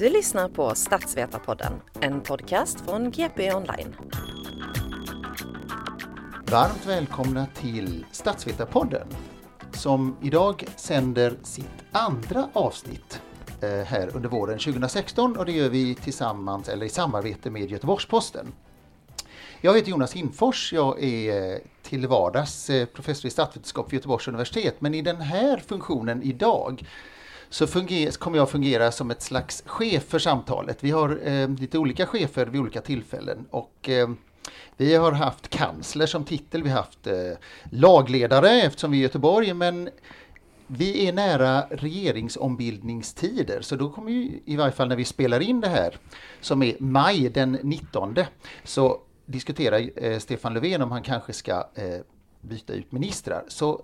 Du lyssnar på Statsvetarpodden, en podcast från GP Online. Varmt välkomna till Statsvetarpodden som idag sänder sitt andra avsnitt eh, här under våren 2016 och det gör vi tillsammans eller i samarbete med Göteborgs-Posten. Jag heter Jonas Hinfors, jag är eh, till vardags eh, professor i statsvetenskap vid Göteborgs universitet men i den här funktionen idag så funger- kommer jag fungera som ett slags chef för samtalet. Vi har eh, lite olika chefer vid olika tillfällen och eh, vi har haft kansler som titel, vi har haft eh, lagledare eftersom vi är i Göteborg, men vi är nära regeringsombildningstider, så då kommer ju i varje fall när vi spelar in det här, som är maj den 19, så diskuterar eh, Stefan Löfven om han kanske ska eh, byta ut ministrar. Så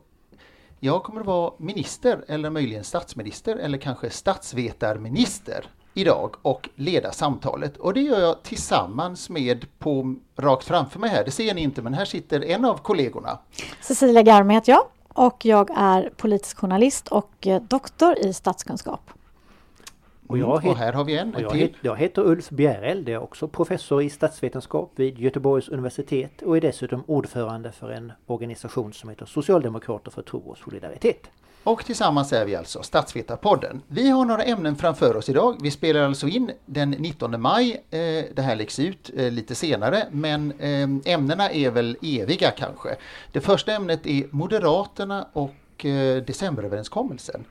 jag kommer att vara minister eller möjligen statsminister eller kanske statsvetarminister idag och leda samtalet. Och det gör jag tillsammans med på rakt framför mig här, det ser ni inte men här sitter en av kollegorna. Cecilia Garme heter jag och jag är politisk journalist och eh, doktor i statskunskap. Och jag, Mm, och här har vi en och jag, till. het, jag heter Ulf Bjäreld, jag är också professor i statsvetenskap vid Göteborgs universitet och är dessutom ordförande för en organisation som heter Socialdemokrater för tro och solidaritet. Och tillsammans är vi alltså Statsvetarpodden. Vi har några ämnen framför oss idag. Vi spelar alltså in den 19 maj. Eh, Det här läggs ut eh, lite senare, men eh, ämnena är väl eviga kanske. Det första ämnet är Moderaterna och decemberöverenskommelsen.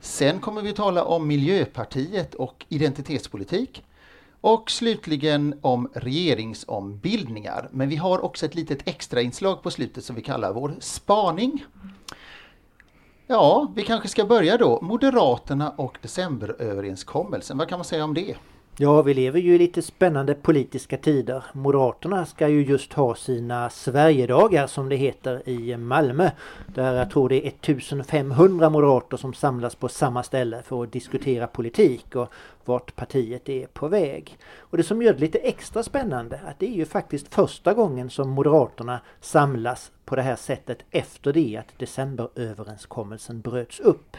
Sen kommer vi tala om Miljöpartiet och identitetspolitik. Och slutligen om regeringsombildningar. Men vi har också ett litet extra inslag på slutet som vi kallar vår spaning. Ja, vi kanske ska börja då. Moderaterna och decemberöverenskommelsen. Vad kan man säga om det? Ja, vi lever ju i lite spännande politiska tider. Moderaterna ska ju just ha sina Sverigedagar som det heter i Malmö. Där jag tror det är 1500 moderater som samlas på samma ställe för att diskutera politik och vart partiet är på väg. Och det som gör det lite extra spännande att det är ju faktiskt första gången som Moderaterna samlas på det här sättet efter det att decemberöverenskommelsen bröts upp.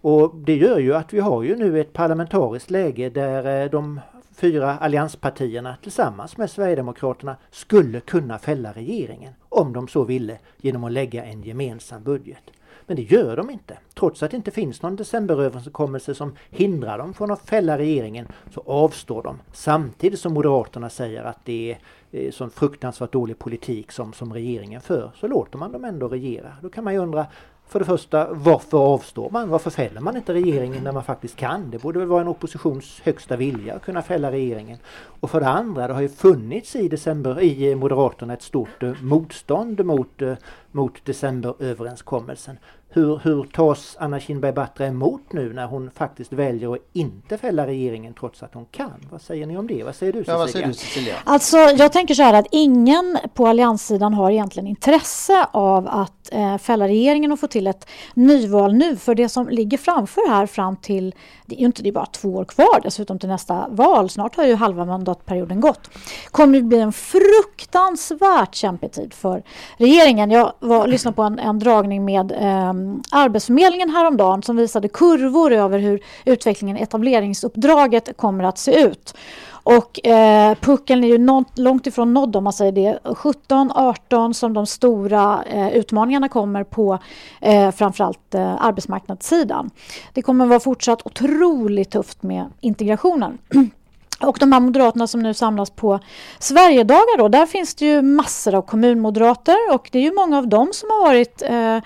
Och det gör ju att vi har ju nu ett parlamentariskt läge där eh, de fyra allianspartierna tillsammans med Sverigedemokraterna skulle kunna fälla regeringen om de så ville genom att lägga en gemensam budget. Men det gör de inte. Trots att det inte finns någon decemberöverenskommelse som hindrar dem från att fälla regeringen så avstår de. Samtidigt som Moderaterna säger att det är eh, sån fruktansvärt dålig politik som, som regeringen för så låter man dem ändå regera. Då kan man ju undra för det första, varför avstår man? Varför fäller man inte regeringen när man faktiskt kan? Det borde väl vara en oppositions högsta vilja att kunna fälla regeringen. Och för det andra, det har ju funnits i december i Moderaterna ett stort eh, motstånd mot, eh, mot decemberöverenskommelsen. Hur, hur tas Anna Kinberg Batra emot nu när hon faktiskt väljer att inte fälla regeringen trots att hon kan? Vad säger ni om det? Vad säger du Cecilia? Ja, vad säger du Cecilia? Alltså, jag tänker så här att ingen på allianssidan har egentligen intresse av att eh, fälla regeringen och få till ett nyval nu. För det som ligger framför här fram till, det är ju inte det är bara två år kvar dessutom till nästa val, snart har ju halva mandatperioden gått, kommer det bli en fruktansvärt kämpig tid för regeringen. Jag var, lyssnade på en, en dragning med eh, Eh, Arbetsförmedlingen häromdagen som visade kurvor över hur utvecklingen i etableringsuppdraget kommer att se ut. Och eh, puckeln är ju nånt, långt ifrån nådd om man säger det. 17, 18 som de stora eh, utmaningarna kommer på eh, framförallt eh, arbetsmarknadssidan. Det kommer vara fortsatt otroligt tufft med integrationen. Och de här moderaterna som nu samlas på Sverigedagar då, där finns det ju massor av kommunmoderater och det är ju många av dem som har varit eh,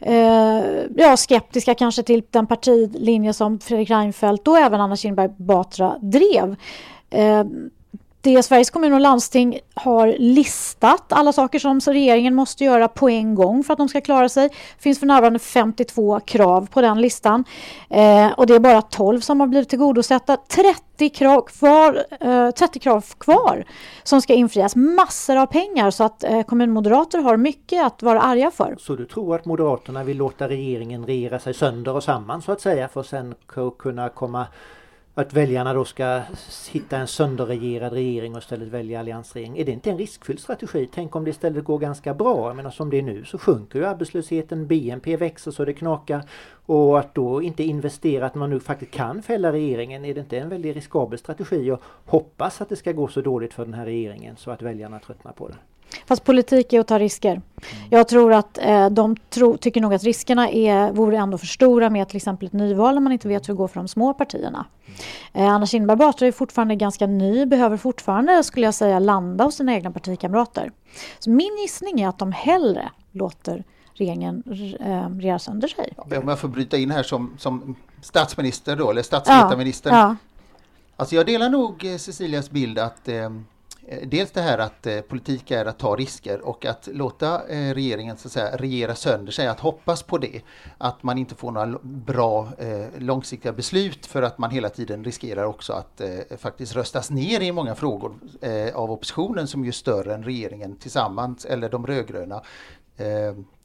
eh, ja, skeptiska kanske till den partilinje som Fredrik Reinfeldt och även Anna Kinberg Batra drev. Eh, det Sveriges kommun och landsting har listat alla saker som regeringen måste göra på en gång för att de ska klara sig. Det finns för närvarande 52 krav på den listan eh, och det är bara 12 som har blivit tillgodosedda. 30 krav kvar, eh, 30 krav kvar som ska infrias. Massor av pengar så att eh, kommunmoderater har mycket att vara arga för. Så du tror att Moderaterna vill låta regeringen regera sig sönder och samman så att säga för att sen kunna komma att väljarna då ska hitta en sönderregerad regering och istället välja alliansregering. Är det inte en riskfylld strategi? Tänk om det istället går ganska bra. Jag menar som det är nu så sjunker ju arbetslösheten, BNP växer så det knakar. Och att då inte investera att man nu faktiskt kan fälla regeringen. Är det inte en väldigt riskabel strategi? Och hoppas att det ska gå så dåligt för den här regeringen så att väljarna tröttnar på det. Fast politik är att ta risker. Jag tror att eh, de tro, tycker nog att riskerna är, vore ändå för stora med till exempel ett nyval när man inte vet hur det går för de små partierna. Eh, Anna Kinberg Batra är fortfarande ganska ny, behöver fortfarande skulle jag säga landa hos sina egna partikamrater. Så min gissning är att de hellre låter regeringen eh, regera sönder sig. Om jag får bryta in här som, som statsminister då, eller statsvetarminister. Ja, ja. Alltså jag delar nog eh, Cecilias bild att eh, Eh, Eh, dels det här att eh, politik är att ta risker och att låta eh, regeringen så att säga, regera sönder sig, att hoppas på det. Att man inte får några bra eh, långsiktiga beslut för att man hela tiden riskerar också att eh, faktiskt röstas ner i många frågor av oppositionen som ju är större än regeringen tillsammans, eller de rödgröna.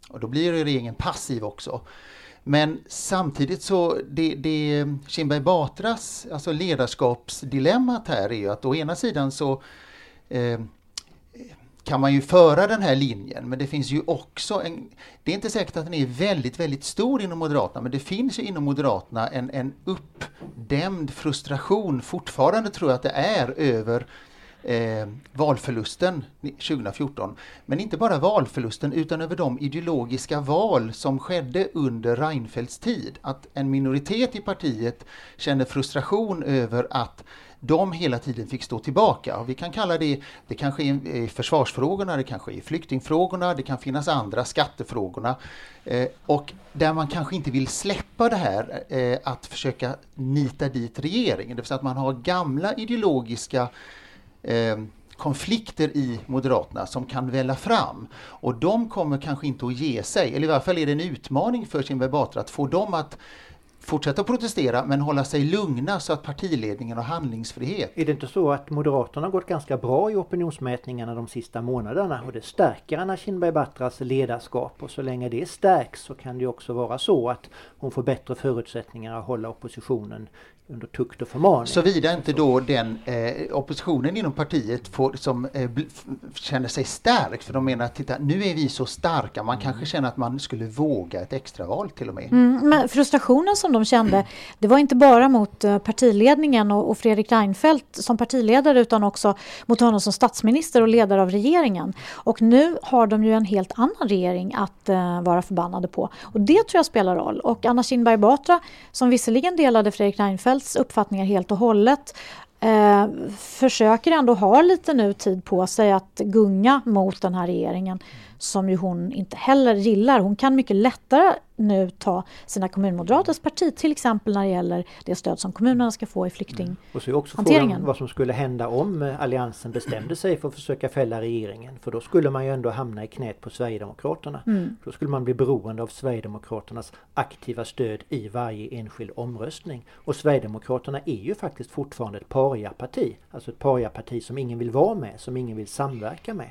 Och då blir regeringen passiv också. Men samtidigt så det, det Kinberg Batras alltså ledarskapsdilemmat här är ju att å ena sidan så Eh, kan man ju föra den här linjen, men det finns ju också en... Det är inte säkert att den är väldigt, väldigt stor inom Moderaterna, men det finns ju inom Moderaterna en, en uppdämd frustration fortfarande, tror jag att det är, över eh, valförlusten 2014. Men inte bara valförlusten, utan över de ideologiska val som skedde under Reinfeldts tid. Att en minoritet i partiet känner frustration över att de hela tiden fick stå tillbaka. Och vi kan kalla det, det kanske är i försvarsfrågorna, det kanske är i flyktingfrågorna, det kan finnas andra skattefrågorna. Eh, och där man kanske inte vill släppa det här eh, att försöka nita dit regeringen, det vill säga att man har gamla ideologiska eh, konflikter i Moderaterna som kan välla fram. Och de kommer kanske inte att ge sig, eller i varje fall är det en utmaning för sin Batra att få dem att fortsätta protestera men hålla sig lugna så att partiledningen har handlingsfrihet. Är det inte så att Moderaterna har gått ganska bra i opinionsmätningarna de sista månaderna och det stärker Anna Kinberg Batras ledarskap och så länge det stärks så kan det också vara så att hon får bättre förutsättningar att hålla oppositionen under tukt och förmaning. Såvida inte då den eh, oppositionen inom partiet får, som eh, känner sig stärkt, för de menar att titta, nu är vi så starka, man kanske mm. känner att man skulle våga ett extraval till och med. Mm, men frustrationen som de kände, det var inte bara mot eh, partiledningen och, och, Fredrik Reinfeldt som partiledare utan också mot honom som statsminister och ledare av regeringen. Och nu har de ju en helt annan regering att uh, vara förbannade på. Och det tror jag spelar roll. Och Anna Kinberg Batra, som visserligen delade Fredrik Reinfeldt Reinfeldts uppfattningar helt och hållet. Eh, försöker ändå ha lite nu tid på sig att gunga mot den här regeringen som ju hon inte heller gillar. Hon kan mycket lättare nu ta sina kommunmoderaters parti till exempel när det gäller det stöd som kommunerna ska få i flyktinghanteringen. Mm. Och så är också frågan vad som skulle hända om eh, Alliansen bestämde sig för att försöka fälla regeringen. För då skulle man ju ändå hamna i knät på Sverigedemokraterna. Mm. Då skulle man bli beroende av Sverigedemokraternas aktiva stöd i varje enskild omröstning. Och Sverigedemokraterna är ju faktiskt fortfarande ett pariaparti. Alltså ett pariaparti som ingen vill vara med, som ingen vill samverka med.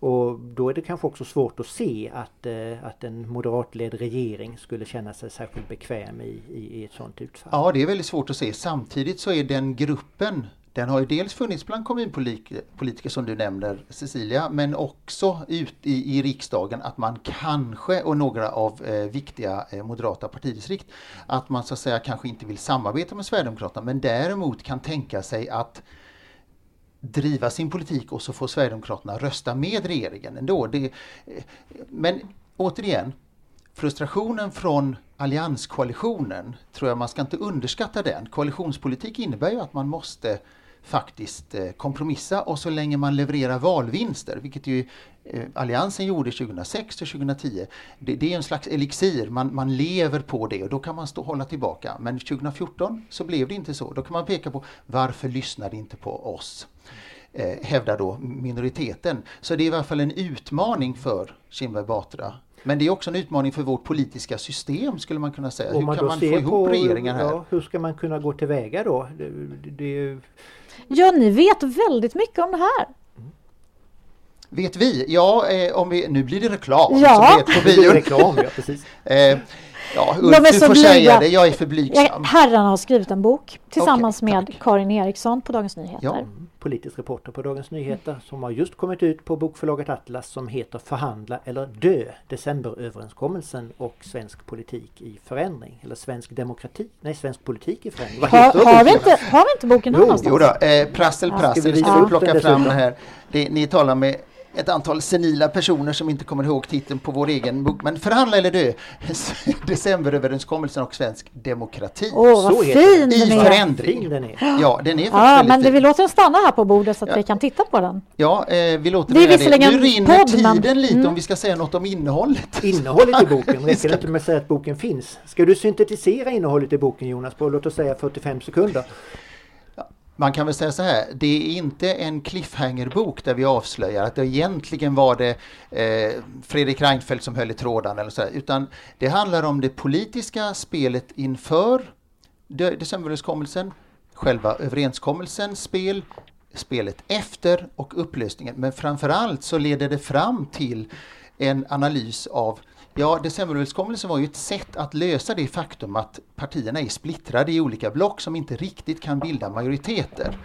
Och då är det kanske också svårt att se att, eh, att en moderatledd regering skulle känna sig särskilt bekväm i, i, i ett sådant utfall. Ja, det är väldigt svårt att se. Samtidigt så är den gruppen den har ju dels funnits bland kommunpolitiker som du nämner Cecilia, men också ut i, i riksdagen att man kanske, och några av eh, viktiga eh, moderata partidistrikt, att man så att säga kanske inte vill samarbeta med Sverigedemokraterna men däremot kan tänka sig att driva sin politik och så får Sverigedemokraterna rösta med regeringen ändå. Det, eh, men återigen, frustrationen från allianskoalitionen tror jag man ska inte underskatta den. Koalitionspolitik innebär ju att man måste faktiskt eh, kompromissa och så länge man levererar valvinster, vilket ju eh, Alliansen gjorde 2006 och 2010, det, det är en slags elixir, man, man lever på det och då kan man stå hålla tillbaka. Men 2014 så blev det inte så. Då kan man peka på varför lyssnade inte på oss? Eh, hävdar då minoriteten. Så det är i alla fall en utmaning för Kinberg Batra. Men det är också en utmaning för vårt politiska system skulle man kunna säga. Om hur kan man få ihop på, regeringar här? Ja, hur ska man kunna gå tillväga då? Det, det, det, Ja, ni vet väldigt mycket om det här. Vet vi? Ja, eh, om vi, nu blir det reklam. Ja. Som heter på det blir bion. reklam, ja precis. Eh, ja, De Ulf, är du så får blyga. säga det. Jag är för blygsam. Jag, herrarna har skrivit en bok tillsammans Okej, med. Karin Eriksson på Dagens Nyheter. Ja. Politisk reporter på Dagens Nyheter som har just kommit ut på bokförlaget Atlas som heter Förhandla eller dö Decemberöverenskommelsen och svensk politik i förändring. Eller svensk demokrati, nej svensk politik i förändring. Vad Har, heter har, vi inte, har vi inte boken här Jo, någonstans? Jo då, eh, prassel, Ja. prassel. Ska vi Vi visa ska upp plocka den fram det här. Det, ni talar med ett antal senila personer som inte kommer ihåg titeln på vår egen bok. Men Förhandla eller dö, Decemberöverenskommelsen och svensk demokrati. Åh, vad Så fin I den är! förändring. Fin den är. Ja, den är Ja, men det, fin. vi låter den stanna här på bordet så att Ja. vi kan titta på den. Ja, eh, vi låter Det är den göra visserligen Nu rinner podd, men- tiden lite Mm. om vi ska säga något om innehållet. Innehållet i boken, räcker det inte med att säga att boken finns? Ska du syntetisera innehållet i boken Jonas på låt oss säga 45 sekunder? Man kan väl säga så här, det är inte en cliffhanger-bok där vi avslöjar att det egentligen var det eh, Fredrik Reinfeldt som höll i trådarna eller så här, utan det handlar om det politiska spelet inför decemberöverenskommelsen, själva överenskommelsens spel, spelet efter och upplösningen. Men framförallt så leder det fram till en analys av Ja, decemberöverenskommelsen var ju ett sätt att lösa det faktum att partierna är splittrade i olika block som inte riktigt kan bilda majoriteter.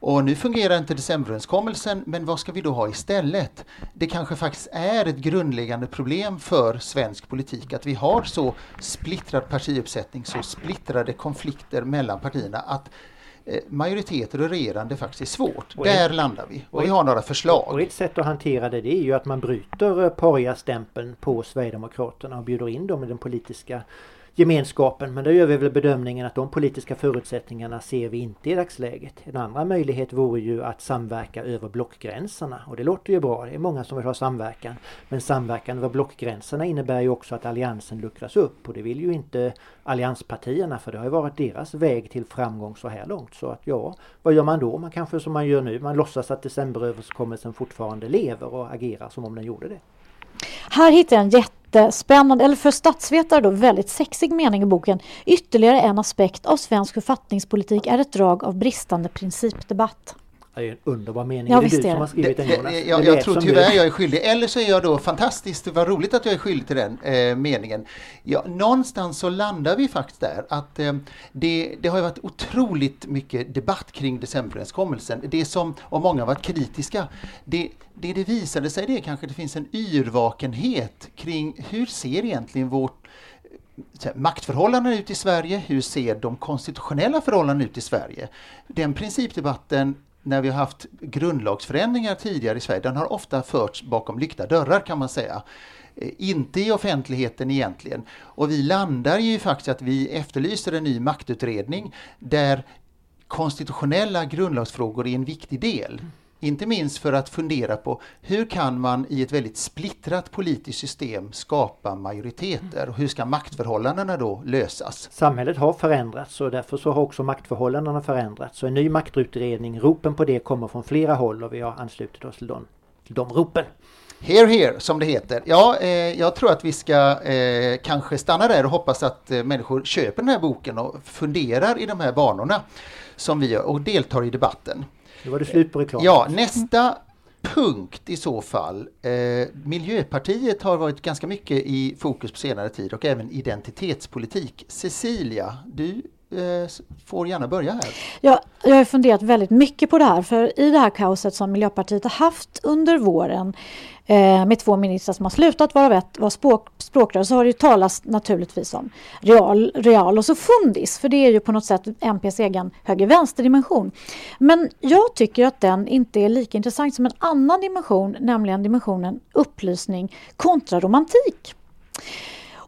Och nu fungerar inte decemberöverenskommelsen, men vad ska vi då ha istället? Det kanske faktiskt är ett grundläggande problem för svensk politik att vi har så splittrad partiuppsättning, så splittrade konflikter mellan partierna att majoriteter och regerande faktiskt är svårt. Och Där ett- landar vi och och vi har några Och förslag. ett sätt att hantera det, det är ju att man bryter eh, pariastämpeln på Sverigedemokraterna och bjuder in dem i den politiska gemenskapen. Men där gör vi väl bedömningen att de politiska förutsättningarna ser vi inte i dagsläget. En andra möjlighet vore ju att samverka över blockgränserna och det låter ju bra. Det är många som vill ha samverkan. Men samverkan över blockgränserna innebär ju också att alliansen luckras upp och det vill ju inte allianspartierna för det har ju varit deras väg till framgång så här långt. Så att ja, vad gör man då? Man kanske som man gör nu, man låtsas att decemberöverenskommelsen fortfarande lever och agerar som om den gjorde det. Här hittar jag en jättespännande, eller för statsvetare då, väldigt sexig mening i boken. Ytterligare en aspekt av svensk författningspolitik är ett drag av bristande principdebatt. Det är en underbar mening. Ja, är det visst du är som har skrivit den Jonas? det- jag, jag tror tyvärr du. jag är skyldig. Eller så är jag då fantastiskt, vad roligt att jag är skyldig till den eh, meningen. Ja, någonstans så landar vi faktiskt där att eh, det, det har ju varit otroligt mycket debatt kring decemberöverenskommelsen. Det som, och många har varit kritiska, det, det det visade sig det är kanske det finns en yrvakenhet kring hur ser egentligen vårt maktförhållanden ut i Sverige? Hur ser de konstitutionella förhållandena ut i Sverige? Den principdebatten när vi har haft grundlagsförändringar tidigare i Sverige, den har ofta förts bakom lyckta dörrar kan man säga. Eh, inte i offentligheten egentligen. Och vi landar ju faktiskt att vi efterlyser en ny maktutredning där konstitutionella grundlagsfrågor är en viktig del. Inte minst för att fundera på hur kan man i ett väldigt splittrat politiskt system skapa majoriteter? Och hur ska maktförhållandena då lösas? Samhället har förändrats och därför så har också maktförhållandena förändrats. Så en ny maktutredning, ropen på det kommer från flera håll och vi har anslutit oss till de, till de ropen. Here, here, som det heter. Ja, eh, jag tror att vi ska eh, kanske stanna där och hoppas att eh, människor köper den här boken och funderar i de här banorna som vi gör och deltar i debatten. Nu var det slut på reklam. Ja, nästa punkt i så fall. Eh, Miljöpartiet har varit ganska mycket i fokus på senare tid och även identitetspolitik. Cecilia, du Eh, får gärna börja här. Jag, jag har funderat väldigt mycket på det här för i det här kaoset som Miljöpartiet har haft under våren eh, med två ministrar som har slutat varav ett var språk, språkrör så har det ju talats naturligtvis om real, real och så fundis för det är ju på något sätt MPs egen höger-vänster-dimension. Men jag tycker att den inte är lika intressant som en annan dimension nämligen dimensionen upplysning kontra romantik.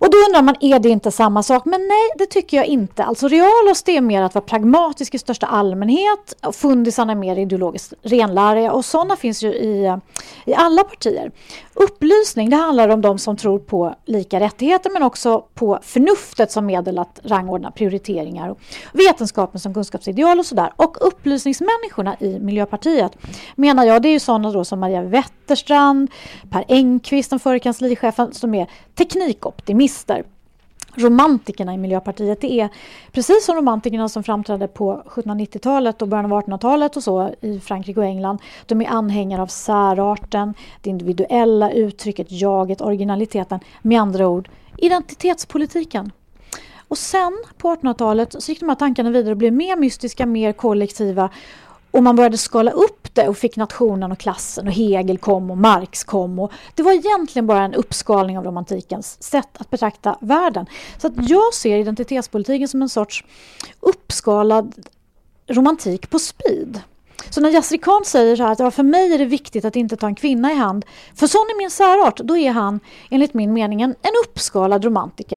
Och då undrar man, är det inte samma sak? Men nej, det tycker jag inte. Alltså realos det är mer att vara pragmatisk i största allmänhet. Fundisarna är mer ideologiskt renläriga och sådana finns ju i, i alla partier. Upplysning, det handlar om de som tror på lika rättigheter men också på förnuftet som medel att rangordna prioriteringar. Vetenskapen som kunskapsideal och sådär. Och upplysningsmänniskorna i Miljöpartiet menar jag, det är ju sådana då som Maria Wetterstrand, Per Engqvist, den förre kanslichefen, som är teknikoptimister romantikerna i Miljöpartiet. Det är precis som romantikerna som framträdde på 1790-talet och början av 1800-talet och så i Frankrike och England. De är anhängare av särarten, det individuella uttrycket, jaget, originaliteten. Med andra ord, identitetspolitiken. Och sen på 1800-talet så gick de här tankarna vidare och blev mer mystiska, mer kollektiva och man började skala upp det och fick nationen och klassen och Hegel kom och Marx kom. Och det var egentligen bara en uppskalning av romantikens sätt att betrakta världen. Så att jag ser identitetspolitiken som en sorts uppskalad romantik på speed. Så när Yasri Khan säger så här att ja, för mig är det viktigt att inte ta en kvinna i hand, för sån är min särart, då är han enligt min mening en, en uppskalad romantiker.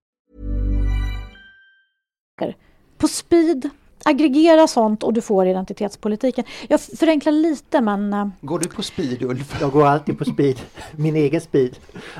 today. På speed, aggregera sånt och du får identitetspolitiken. Jag förenklar lite men... eh, Går du på speed Ulf? Jag går alltid på speed, min egen speed.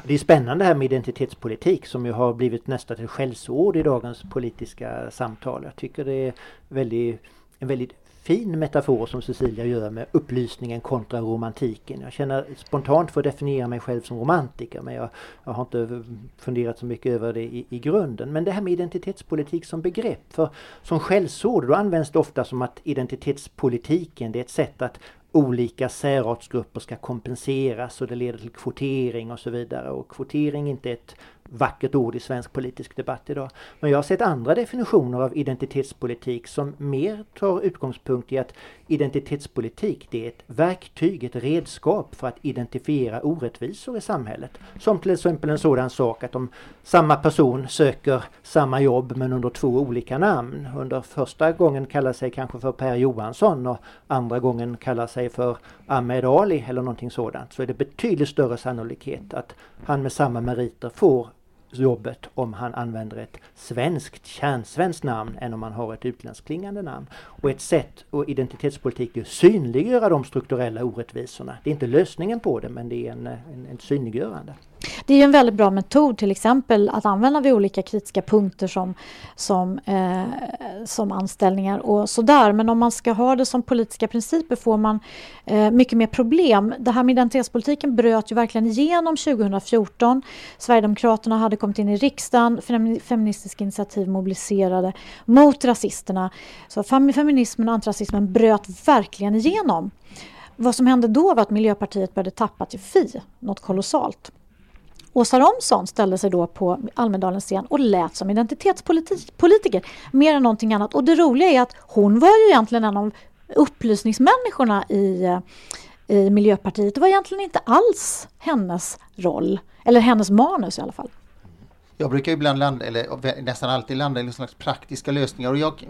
Det är spännande här med identitetspolitik som ju har blivit nästan ett skällsord i dagens politiska samtal. Jag tycker det är väldigt, en väldigt fin metafor som Cecilia gör med upplysningen kontra romantiken. Jag känner spontant för att definiera mig själv som romantiker men jag, jag har inte funderat så mycket över det i, i grunden. Men det här med identitetspolitik som begrepp, för som skällsord då används det ofta som att identitetspolitiken det är ett sätt att olika särartsgrupper ska kompenseras och det leder till kvotering och så vidare. Och kvotering är inte ett vackert ord i svensk politisk debatt idag. Men jag har sett andra definitioner av identitetspolitik som mer tar utgångspunkt i att identitetspolitik det är ett verktyg, ett redskap för att identifiera orättvisor i samhället. Som till exempel en sådan sak att om samma person söker samma jobb men under två olika namn. Under första gången kallar sig kanske för Per Johansson och andra gången kallar sig för Ahmed Ali eller någonting sådant. Så är det betydligt större sannolikhet att han med samma meriter får jobbet om han använder ett svenskt, kärnsvenskt namn än om han har ett utländskt klingande namn. Och ett sätt och identitetspolitik är att synliggöra de strukturella orättvisorna. Det är inte lösningen på det men det är en, en, en synliggörande. Det är ju en väldigt bra metod till exempel att använda vid olika kritiska punkter som, som, eh, som anställningar och sådär. Men om man ska ha det som politiska principer får man eh, mycket mer problem. Det här med identitetspolitiken bröt ju verkligen igenom 2014. Sverigedemokraterna hade kommit in i riksdagen, Fem- Feministiskt initiativ mobiliserade mot rasisterna. Så fem- feminismen och antirasismen bröt verkligen igenom. Vad som hände då var att Miljöpartiet började tappa till Fi, något kolossalt. Åsa Romson ställde sig då på Almedalens scen och lät som identitetspolitiker mer än någonting annat. Och det roliga är att hon var ju egentligen en av upplysningsmänniskorna i, eh, i Miljöpartiet. Det var egentligen inte alls hennes roll, eller hennes manus i alla fall. Jag brukar ibland landa, eller nästan alltid landa i någon slags praktiska lösningar. Och jag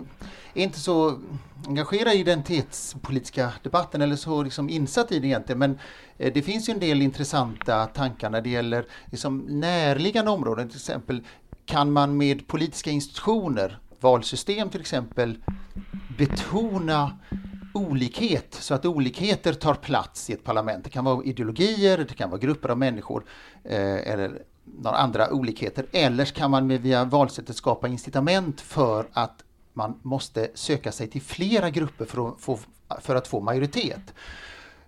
är inte så engagerad i identitetspolitiska debatten eller så liksom insatt i det egentligen. Men eh, det finns ju en del intressanta tankar när det gäller liksom närliggande områden. Till exempel kan man med politiska institutioner, valsystem till exempel, betona olikhet så att olikheter tar plats i ett parlament. Det kan vara ideologier, det kan vara grupper av människor eh, eller några andra olikheter. Eller kan man med via valsättet skapa incitament för att man måste söka sig till flera grupper för att få, för att få majoritet.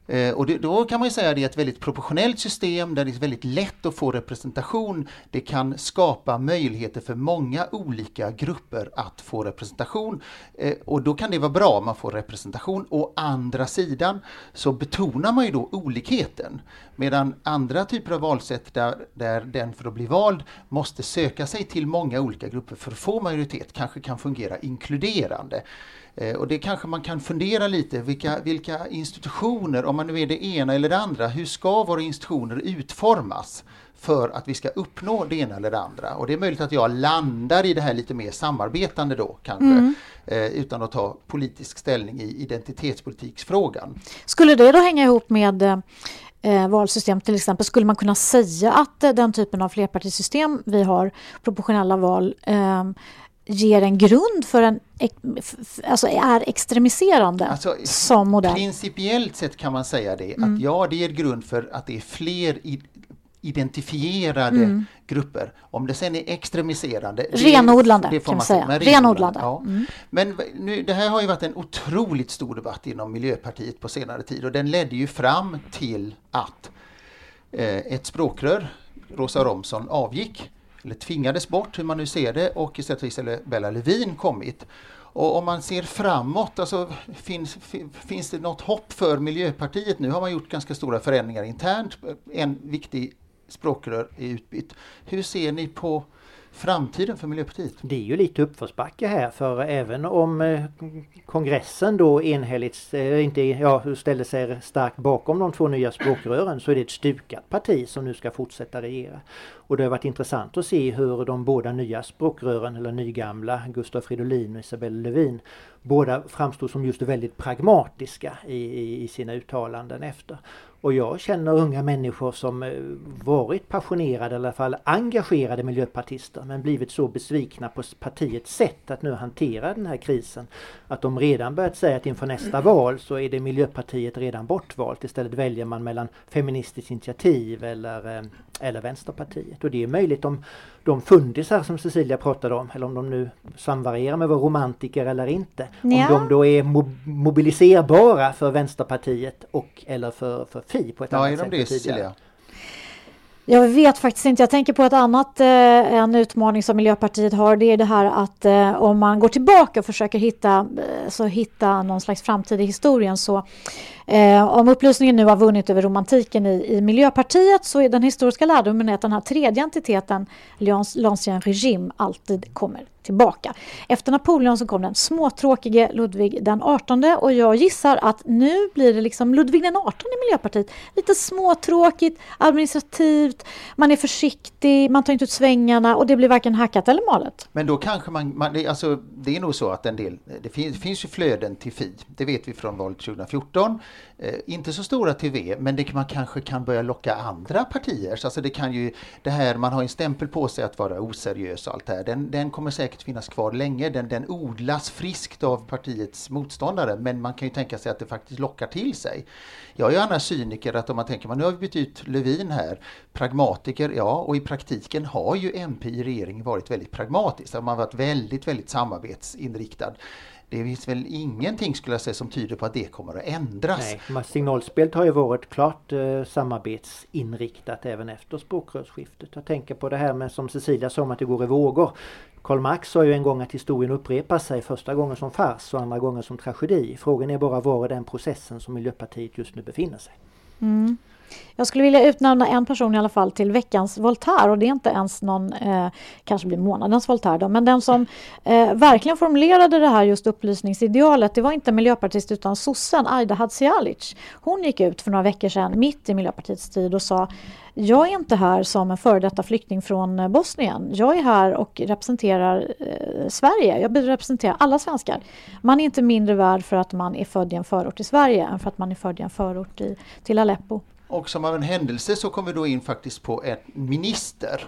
Eh, och det, då kan man säga att det är ett väldigt proportionellt system där det är väldigt lätt att få representation. Det kan skapa möjligheter för många olika grupper att få representation. Eh, och då kan det vara bra om man får representation. Å andra sidan så betonar man ju då olikheten. Medan andra typer av valsätt där, där den för att bli vald måste söka sig till många olika grupper för att få majoritet kanske kan fungera inkluderande. Eh, och det kanske man kan fundera lite, vilka, vilka institutioner, om man nu är det ena eller det andra, hur ska våra institutioner utformas för att vi ska uppnå det ena eller det andra? Och det är möjligt att jag landar i det här lite mer samarbetande då kanske, mm. eh, utan att ta politisk ställning i identitetspolitiksfrågan. Skulle det då hänga ihop med eh, valsystem till exempel, skulle man kunna säga att eh, den typen av flerpartisystem vi har, proportionella val, eh, ger en grund för en, alltså är extremiserande alltså, som modell? Principiellt sett kan man säga det, mm. att ja, det ger grund för att det är fler identifierade mm. grupper. Om det sen är extremiserande. Renodlande det, det kan man säga. Men renodlande. Ja. Mm. Men nu, det här har ju varit en otroligt stor debatt inom Miljöpartiet på senare tid och den ledde ju fram till att eh, ett språkrör, Rosa Romson, avgick eller tvingades bort, hur man nu ser det, och istället har Isabella Lövin kommit. Och om man ser framåt, alltså, finns, finns det något hopp för Miljöpartiet? Nu har man gjort ganska stora förändringar internt. En viktig språkrör är utbytt. Hur ser ni på framtiden för Miljöpartiet? Det är ju lite uppförsbacke här för även om eh, kongressen då enhälligt eh, inte, ja, ställde sig starkt bakom de två nya språkrören så är det ett stukat parti som nu ska fortsätta regera. Och det har varit intressant att se hur de båda nya språkrören, eller nygamla, Gustav Fridolin och Isabella Lövin, båda framstod som just väldigt pragmatiska i, i, i sina uttalanden efter. Och jag känner unga människor som eh, varit passionerade, eller i alla fall engagerade miljöpartister, men blivit så besvikna på partiets sätt att nu hantera den här krisen. Att de redan börjat säga att inför nästa val så är det Miljöpartiet redan bortvalt. Istället väljer man mellan Feministiskt initiativ eller, eh, eller Vänsterpartiet. Och det är möjligt om de fundisar som Cecilia pratade om, eller om de nu samvarierar med våra romantiker eller inte. Ja. Om de då är mobiliserbara för Vänsterpartiet och eller för, för Fi på ett ja, annat sätt. Det Cecilia? Jag vet faktiskt inte. Jag tänker på ett annat, eh, en utmaning som Miljöpartiet har. Det är det här att eh, om man går tillbaka och försöker hitta, eh, så hitta någon slags framtid i historien så Eh, om upplysningen nu har vunnit över romantiken i, i Miljöpartiet så är den historiska lärdomen att den här tredje entiteten, l'ancien regime, alltid kommer tillbaka. Efter Napoleon så kom den småtråkige Ludvig den 18 och jag gissar att nu blir det liksom Ludvig den 18 i Miljöpartiet. Lite småtråkigt, administrativt, man är försiktig, man tar inte ut svängarna och det blir varken hackat eller malet. Men då kanske man, man det, alltså, det är nog så att en del, det finns, finns ju flöden till Fi, det vet vi från valet 2014. Eh, inte så stora till V, men det, man kanske kan börja locka andra partier. Alltså det kan ju, det här, man har en stämpel på sig att vara oseriös och allt det här. Den, den kommer säkert finnas kvar länge. Den, den odlas friskt av partiets motståndare, men man kan ju tänka sig att det faktiskt lockar till sig. Jag är ju annars cyniker att om man tänker, man, nu har vi bytt ut Lövin här, pragmatiker, ja, och i praktiken har ju MP i regeringen varit väldigt pragmatisk. Man har varit väldigt, väldigt samarbetsinriktad det finns väl ingenting skulle jag säga som tyder på att det kommer att ändras. Nej, signalspelet har ju varit klart eh, samarbetsinriktat även efter språkrörsskiftet. Jag tänker på det här med som Cecilia sa om att det går i vågor. Karl Marx sa ju en gång att historien upprepar sig första gången som fars och andra gången som tragedi. Frågan är bara var i den processen som Miljöpartiet just nu befinner sig. Mm. Jag skulle vilja utnämna en person i alla fall till veckans Voltaire och det är inte ens någon, eh, kanske blir månadens Voltaire då, men den som eh, verkligen formulerade det här just upplysningsidealet, det var inte miljöpartist utan sossen Aida Hadzialic. Hon gick ut för några veckor sedan, mitt i Miljöpartiets tid och sa jag är inte här som en före detta flykting från eh, Bosnien. Jag är här och representerar eh, Sverige. Jag representerar alla svenskar. Man är inte mindre värd för att man är född i en förort i Sverige än för att man är född i en förort i, till Aleppo. Och som av en händelse så kom vi då in faktiskt på en minister,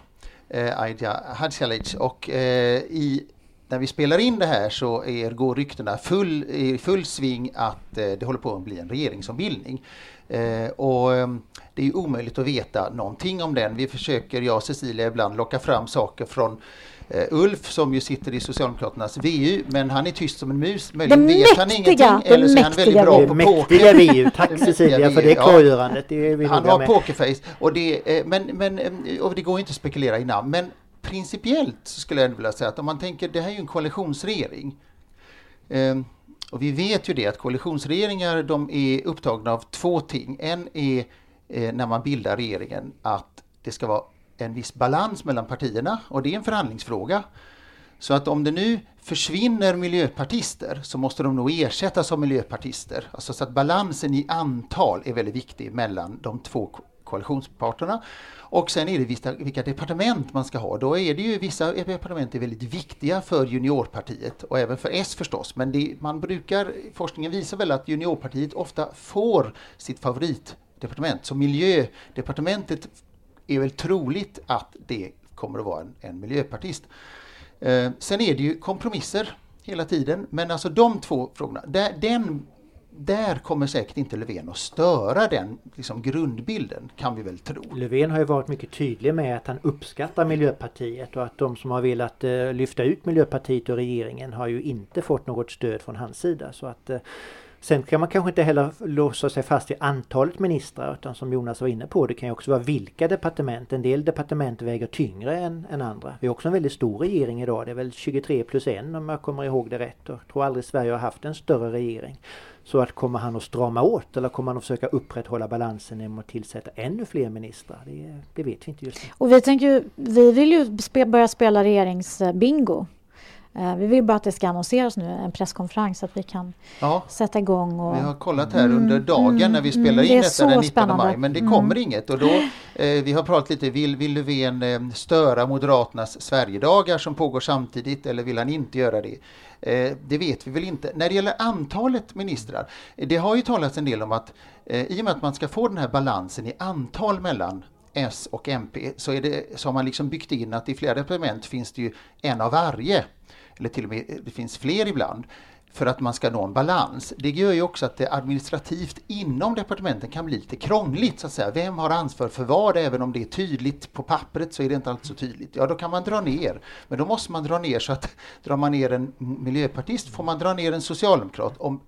eh, Aida Hadzialic, och eh, i när vi spelar in det här så är, går ryktena full, i full sving att eh, det håller på att bli en regeringsombildning. Eh, och det är ju omöjligt att veta någonting om den. Vi försöker, jag och Cecilia, ibland locka fram saker från Uh, Ulf som ju sitter i Socialdemokraternas VU, men han är tyst som en mus. Möjligen vet mäktiga, han ingenting eller så är han väldigt bra på poker. VU, tack Cecilia för det klargörandet. Det är han har pokerface och det, men, men, och det går inte att spekulera i namn. Men principiellt så skulle jag vilja säga att om man tänker, det här är ju en koalitionsregering. Um, och vi vet ju det att koalitionsregeringar de är upptagna av två ting. En är eh, när man bildar regeringen att det ska vara en viss balans mellan partierna och det är en förhandlingsfråga. Så att om det nu försvinner miljöpartister så måste de nog ersättas av miljöpartister. Alltså så att balansen i antal är väldigt viktig mellan de två koalitionsparterna. Och sen är det vissa, vilka departement man ska ha. Då är det ju vissa departement är väldigt viktiga för juniorpartiet och även för S förstås. Men det, man brukar, forskningen visar väl att juniorpartiet ofta får sitt favorit departement. Så miljödepartementet är väl troligt att det kommer att vara en, en miljöpartist. Eh, sen är det ju kompromisser hela tiden, men alltså de två frågorna, där, den där kommer säkert inte Löfven att störa den liksom, grundbilden, kan vi väl tro. Löfven har ju varit mycket tydlig med att han uppskattar Miljöpartiet och att de som har velat eh, lyfta ut Miljöpartiet och regeringen har ju inte fått något stöd från hans sida. Så att eh, Sen kan man kanske inte heller låsa sig fast i antalet ministrar utan som Jonas var inne på det kan ju också vara vilka departement. En del departement väger tyngre än, än andra. Vi har också en väldigt stor regering idag. Det är väl 23 plus 1 om jag kommer ihåg det rätt. Jag tror aldrig Sverige har haft en större regering. Så att kommer han att strama åt eller kommer han att försöka upprätthålla balansen genom att tillsätta ännu fler ministrar? Det, det vet vi inte just nu. Och vi tänker vi vill ju spe, börja spela regeringsbingo. Eh, vi vill bara att det ska annonseras nu, en presskonferens, så att vi kan ja, sätta igång. Och... Vi har kollat här under mm, dagen mm, när vi spelar mm, in detta den 19 spännande. maj, men det mm. kommer inget. Och då, eh, vi har pratat lite, vill, vill Löfven eh, störa Moderaternas Sverigedagar som pågår samtidigt eller vill han inte göra det? Eh, det vet vi väl inte. När det gäller antalet ministrar, det har ju talats en del om att eh, i och med att man ska få den här balansen i antal mellan S och MP så, är det, så har man liksom byggt in att i flera departement finns det ju en av varje eller till och med det finns fler ibland, för att man ska nå en balans. Det gör ju också att det administrativt inom departementen kan bli lite krångligt. så att säga. Vem har ansvar för vad? Även om det är tydligt på pappret så är det inte alltid så tydligt. Ja, då kan man dra ner. Men då måste man dra ner så att drar man ner en miljöpartist får man dra ner en socialdemokrat. Om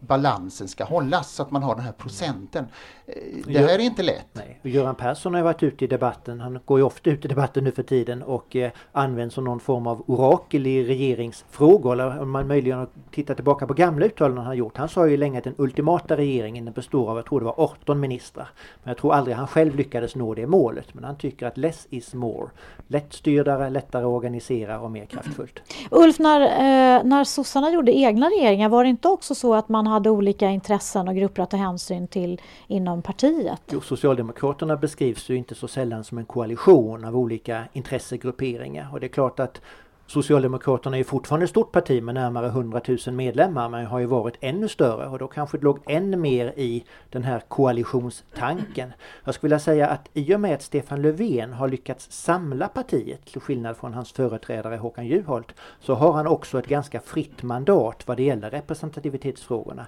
balansen ska hållas så att man har den här procenten. Eh, det här är inte lätt. Nej. Göran Persson har varit ute i debatten, han går ju ofta ut i debatten nu för tiden och eh, används som någon form av orakel i regeringsfrågor. Eller om man möjligen tittar tillbaka på gamla uttalanden han har gjort. Han sa ju länge att den ultimata regeringen består av, jag tror det var 18 ministrar. Men jag tror aldrig han själv lyckades nå det målet. Men han tycker att less is more. Lättstyrdare, lättare att organisera och mer kraftfullt. Ulf, när, eh, när sossarna gjorde egna regeringar var det inte också så att man hade olika intressen och grupper att ta hänsyn till inom partiet? Jo, Socialdemokraterna beskrivs ju inte så sällan som en koalition av olika intressegrupperingar och det är klart att Socialdemokraterna är fortfarande ett stort parti med närmare 100 000 medlemmar men har ju varit ännu större och då kanske det låg ännu mer i den här koalitionstanken. Jag skulle vilja säga att i och med att Stefan Löfven har lyckats samla partiet till skillnad från hans företrädare Håkan Juholt så har han också ett ganska fritt mandat vad det gäller representativitetsfrågorna.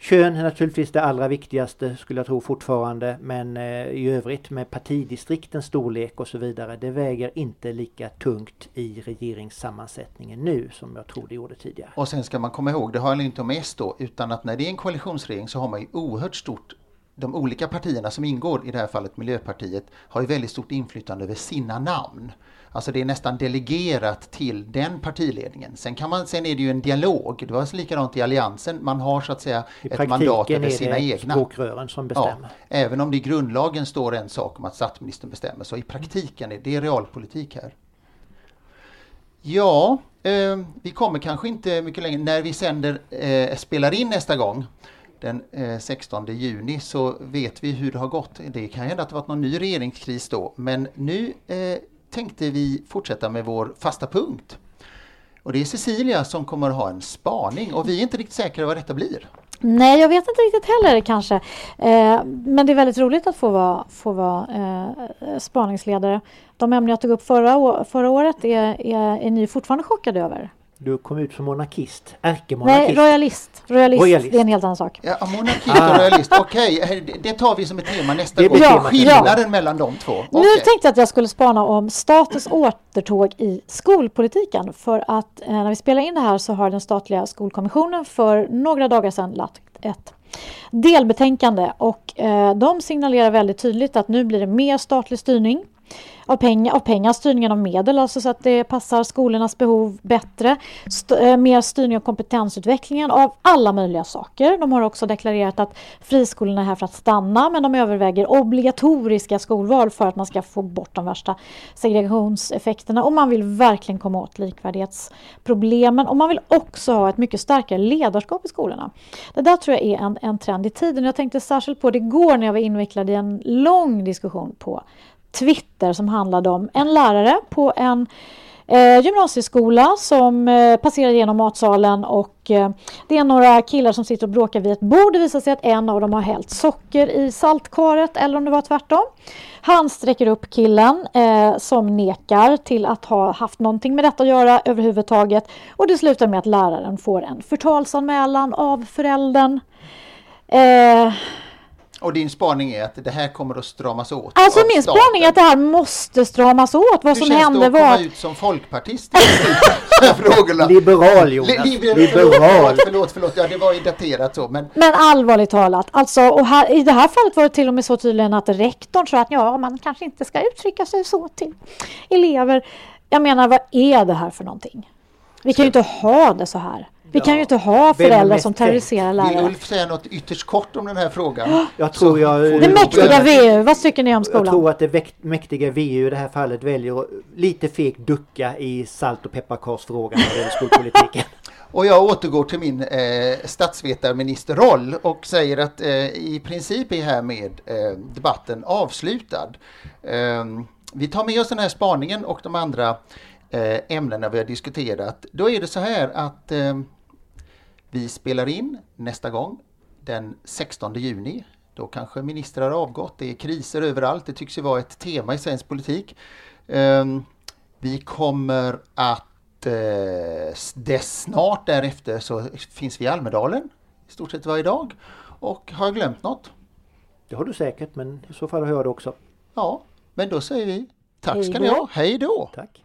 Kön är naturligtvis det allra viktigaste skulle jag tro fortfarande men eh, i övrigt med partidistriktens storlek och så vidare det väger inte lika tungt i regeringssammansättningen nu som jag tror det gjorde tidigare. Och sen ska man komma ihåg, det handlar inte om S då utan att när det är en koalitionsregering så har man ju oerhört stort de olika partierna som ingår, i det här fallet Miljöpartiet, har ju väldigt stort inflytande över sina namn. Alltså det är nästan delegerat till den partiledningen. Sen, kan man, sen är det ju en dialog. Det var likadant i Alliansen. Man har så att säga I ett mandat över sina egna. språkrören som bestämmer. Ja, även om det i grundlagen står en sak om att statsministern bestämmer så i praktiken är det realpolitik här. Ja, eh, vi kommer kanske inte mycket längre. När vi sänder, eh, spelar in nästa gång den eh, 16 juni så vet vi hur det har gått. Det kan hända att det varit någon ny regeringskris då, men nu eh, tänkte vi fortsätta med vår fasta punkt. Och det är Cecilia som kommer ha en spaning och vi är inte riktigt säkra vad detta blir. Nej, jag vet inte riktigt heller kanske. Eh, men det är väldigt roligt att få vara, få vara eh, spaningsledare. De ämnen jag tog upp förra, förra året är, är, är ni fortfarande chockade över? Du kom ut som monarkist, ärkemonarkist. Nej, royalist. royalist. royalist. Det är en helt annan sak. Ja, monarkist och royalist. Okej, okay. det tar vi som ett tema nästa gång. Skillnaden ja. mellan de två. Okay. Nu tänkte jag att jag skulle spana om statens återtåg i skolpolitiken. För att eh, när vi spelar in det här så har den statliga skolkommissionen för några dagar sedan lagt ett delbetänkande och eh, de signalerar väldigt tydligt att nu blir det mer statlig styrning av pengar, av pengar, styrningen av medel, alltså så att det passar skolornas behov bättre. St eh, mer styrning av kompetensutvecklingen av alla möjliga saker. De har också deklarerat att friskolorna är här för att stanna men de överväger obligatoriska skolval för att man ska få bort de värsta segregationseffekterna och man vill verkligen komma åt likvärdighetsproblemen och man vill också ha ett mycket starkare ledarskap i skolorna. Det där tror jag är en, en trend i tiden. Jag tänkte särskilt på det igår när jag var invecklad i en lång diskussion på Twitter som handlade om en lärare på en eh, gymnasieskola som eh, passerar genom matsalen och eh, det är några killar som sitter och bråkar vid ett bord. Det visar sig att en av dem har hällt socker i saltkaret eller om det var tvärtom. Han sträcker upp killen eh, som nekar till att ha haft någonting med detta att göra överhuvudtaget och det slutar med att läraren får en förtalsanmälan av föräldern. Eh, och din spaning är att det här kommer att stramas åt? Alltså min staten. spaning är att det här måste stramas åt. Vad Hur som känns hände det att var... komma ut som folkpartist frågorna? Liberal Jonas. Li liberal. Förlåt, förlåt, förlåt, Ja, det var ju daterat så. Men, men allvarligt talat, alltså, och här, i det här fallet var det till och med så tydligen att rektorn sa att ja, man kanske inte ska uttrycka sig så till elever. Jag menar, vad är det här för någonting? Vi kan ju inte ha det så här. Vi ja. kan ju inte ha föräldrar som terroriserar lärare. Vill Ulf säga något ytterst kort om den här frågan? Jag tror jag, det mäktiga VU, vad tycker ni om skolan? Jag tror att det mäktiga VU i det här fallet väljer att lite fegt ducka i salt och pepparkarsfrågan när det gäller skolpolitiken. Och jag återgår till min eh, statsvetarministerroll och säger att eh, i princip är härmed eh, debatten avslutad. Eh, vi tar med oss den här spaningen och de andra eh, ämnena vi har diskuterat. Då är det så här att eh, vi spelar in nästa gång den 16 juni. Då kanske ministrar har avgått. Det är kriser överallt. Det tycks ju vara ett tema i svensk politik. Ehm, vi kommer att eh, dess snart därefter så finns vi i Almedalen i stort sett varje dag. Och har jag glömt något? Det har du säkert, men i så fall har jag det också. Ja, men då säger vi tack ska ni ha. Hej då! Tack.